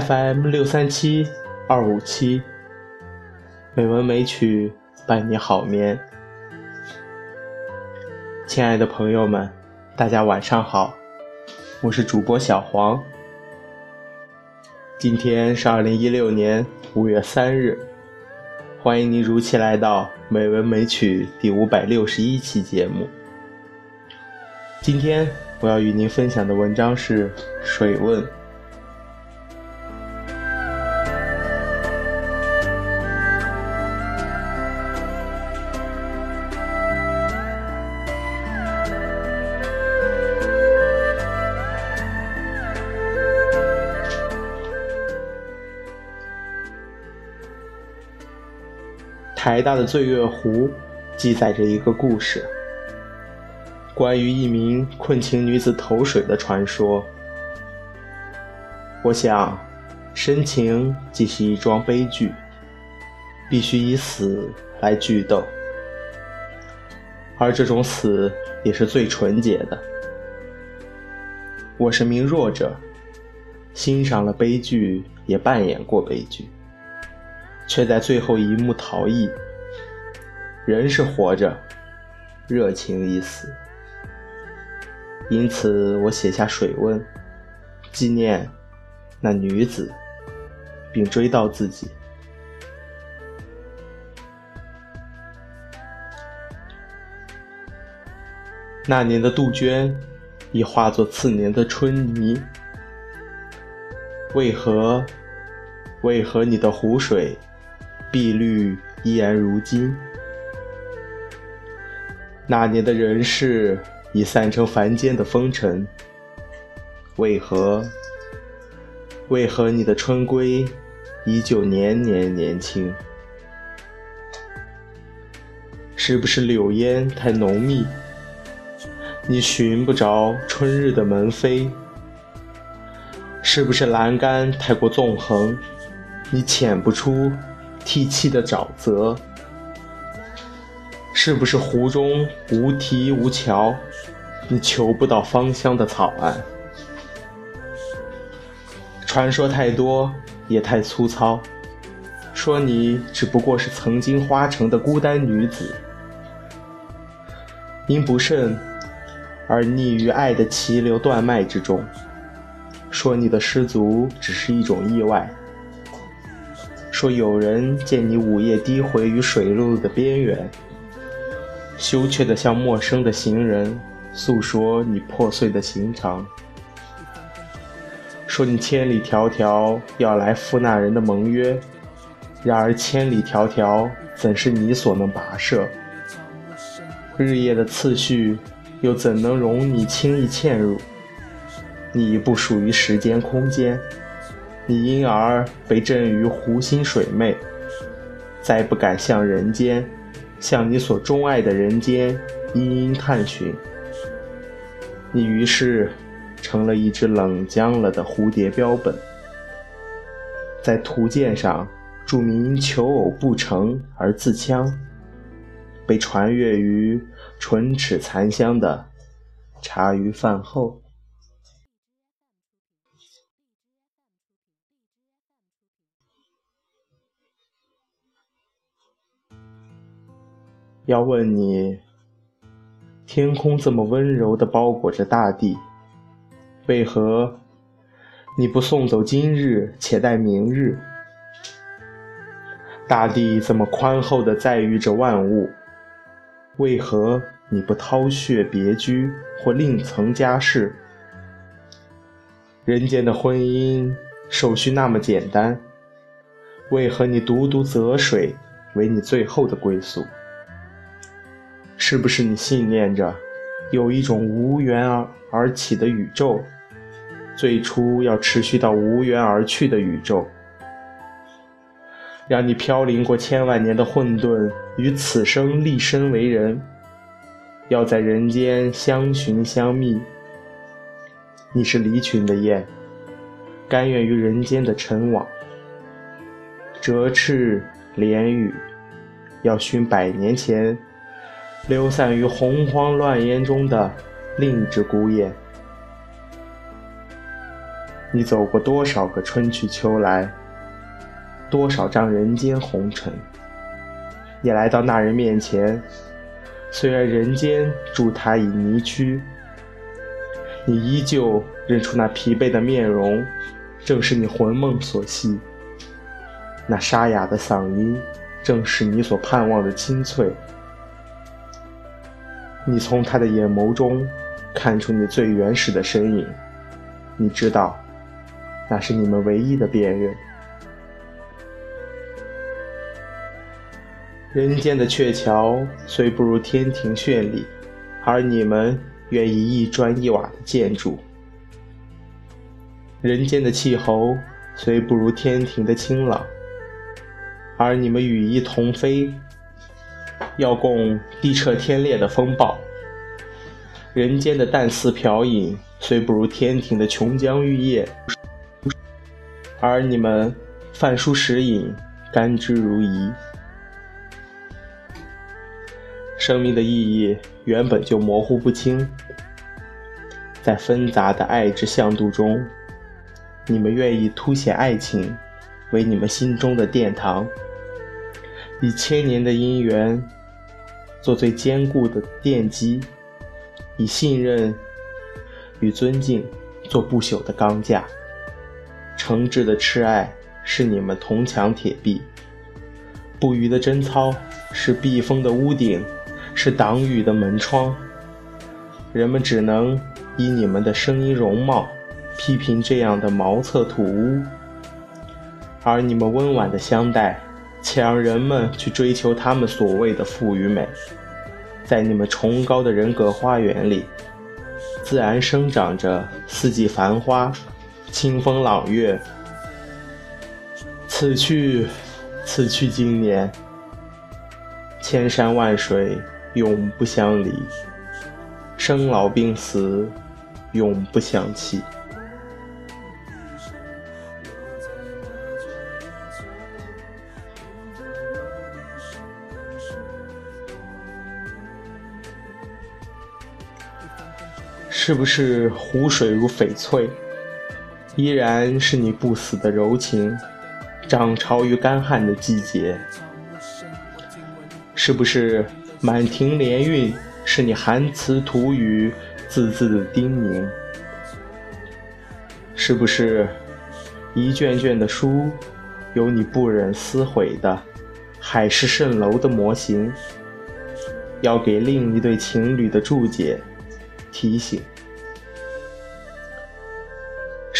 FM 六三七二五七，美文美曲伴你好眠。亲爱的朋友们，大家晚上好，我是主播小黄。今天是二零一六年五月三日，欢迎您如期来到《美文美曲》第五百六十一期节目。今天我要与您分享的文章是《水问》。台大的醉月湖记载着一个故事，关于一名困情女子投水的传说。我想，深情既是一桩悲剧，必须以死来剧斗，而这种死也是最纯洁的。我是名弱者，欣赏了悲剧，也扮演过悲剧。却在最后一幕逃逸。人是活着，热情已死。因此，我写下水温，纪念那女子，并追悼自己。那年的杜鹃，已化作次年的春泥。为何？为何你的湖水？碧绿依然如今，那年的人世已散成凡间的风尘。为何？为何你的春归依旧年年年轻？是不是柳烟太浓密，你寻不着春日的门扉？是不是栏杆太过纵横，你浅不出？涕泣的沼泽，是不是湖中无堤无桥，你求不到芳香的草岸？传说太多，也太粗糙。说你只不过是曾经花城的孤单女子，因不慎而溺于爱的奇流断脉之中。说你的失足只是一种意外。说有人见你午夜低回于水路的边缘，羞怯的向陌生的行人诉说你破碎的行程。说你千里迢迢要来赴那人的盟约，然而千里迢迢怎是你所能跋涉？日夜的次序又怎能容你轻易嵌入？你已不属于时间空间。你因而被震于湖心水湄，再不敢向人间，向你所钟爱的人间殷殷探寻。你于是成了一只冷僵了的蝴蝶标本，在图鉴上注明求偶不成而自戕，被传阅于唇齿残香的茶余饭后。要问你，天空这么温柔地包裹着大地，为何你不送走今日，且待明日？大地这么宽厚地载誉着万物，为何你不掏穴别居，或另成家室？人间的婚姻手续那么简单，为何你独独择水为你最后的归宿？是不是你信念着，有一种无缘而而起的宇宙，最初要持续到无缘而去的宇宙？让你飘零过千万年的混沌，与此生立身为人，要在人间相寻相觅。你是离群的雁，甘愿于人间的尘网，折翅连羽，要寻百年前流散于洪荒乱烟中的另一只孤雁。你走过多少个春去秋来？多少丈人间红尘，你来到那人面前，虽然人间助他已泥躯，你依旧认出那疲惫的面容，正是你魂梦所系；那沙哑的嗓音，正是你所盼望的清脆。你从他的眼眸中看出你最原始的身影，你知道，那是你们唯一的辨认。人间的鹊桥虽不如天庭绚丽，而你们愿意一砖一瓦的建筑；人间的气候虽不如天庭的清朗，而你们羽翼同飞，要供地彻天裂的风暴；人间的淡似瓢饮虽不如天庭的琼浆玉液，而你们饭疏食饮，甘之如饴。生命的意义原本就模糊不清，在纷杂的爱之向度中，你们愿意凸显爱情为你们心中的殿堂，以千年的姻缘做最坚固的奠基，以信任与尊敬做不朽的钢架，诚挚的挚爱是你们铜墙铁壁，不渝的贞操是避风的屋顶。是挡雨的门窗，人们只能以你们的声音容貌批评这样的茅厕土屋，而你们温婉的相待，且让人们去追求他们所谓的富与美，在你们崇高的人格花园里，自然生长着四季繁花，清风朗月。此去，此去经年，千山万水。永不相离，生老病死，永不相弃。是不是湖水如翡翠，依然是你不死的柔情，涨潮于干旱的季节？是不是？满庭莲韵，是你含词吐语，字字的叮咛。是不是一卷卷的书，有你不忍撕毁的海市蜃楼的模型，要给另一对情侣的注解提醒？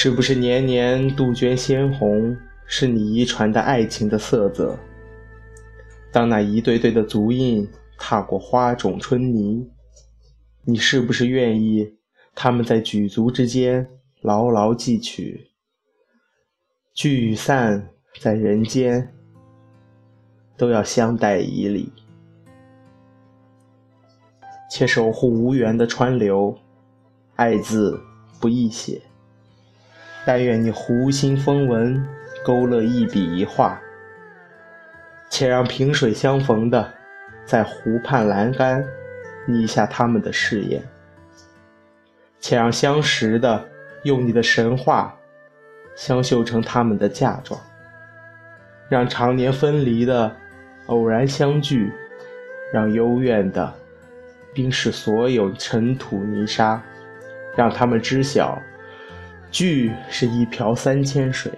是不是年年杜鹃鲜红，是你遗传的爱情的色泽？当那一对对的足印。踏过花种春泥，你是不是愿意他们在举足之间牢牢记取？聚与散在人间，都要相待以礼，且守护无缘的川流。爱字不易写，但愿你湖心风纹勾勒一笔一画，且让萍水相逢的。在湖畔栏杆拟下他们的誓言，且让相识的用你的神话相绣成他们的嫁妆，让常年分离的偶然相聚，让幽怨的冰释所有尘土泥沙，让他们知晓，聚是一瓢三千水，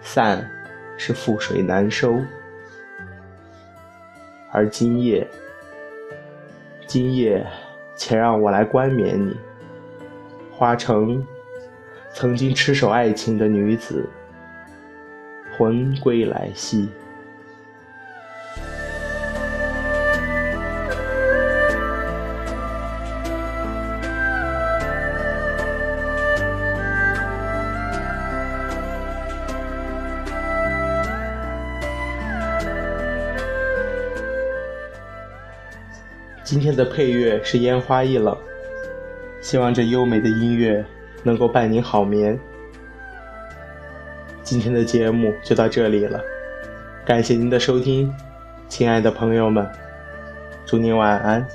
散是覆水难收。而今夜，今夜，且让我来冠冕你，化成曾经痴守爱情的女子，魂归来兮。今天的配乐是烟花易冷，希望这优美的音乐能够伴您好眠。今天的节目就到这里了，感谢您的收听，亲爱的朋友们，祝您晚安。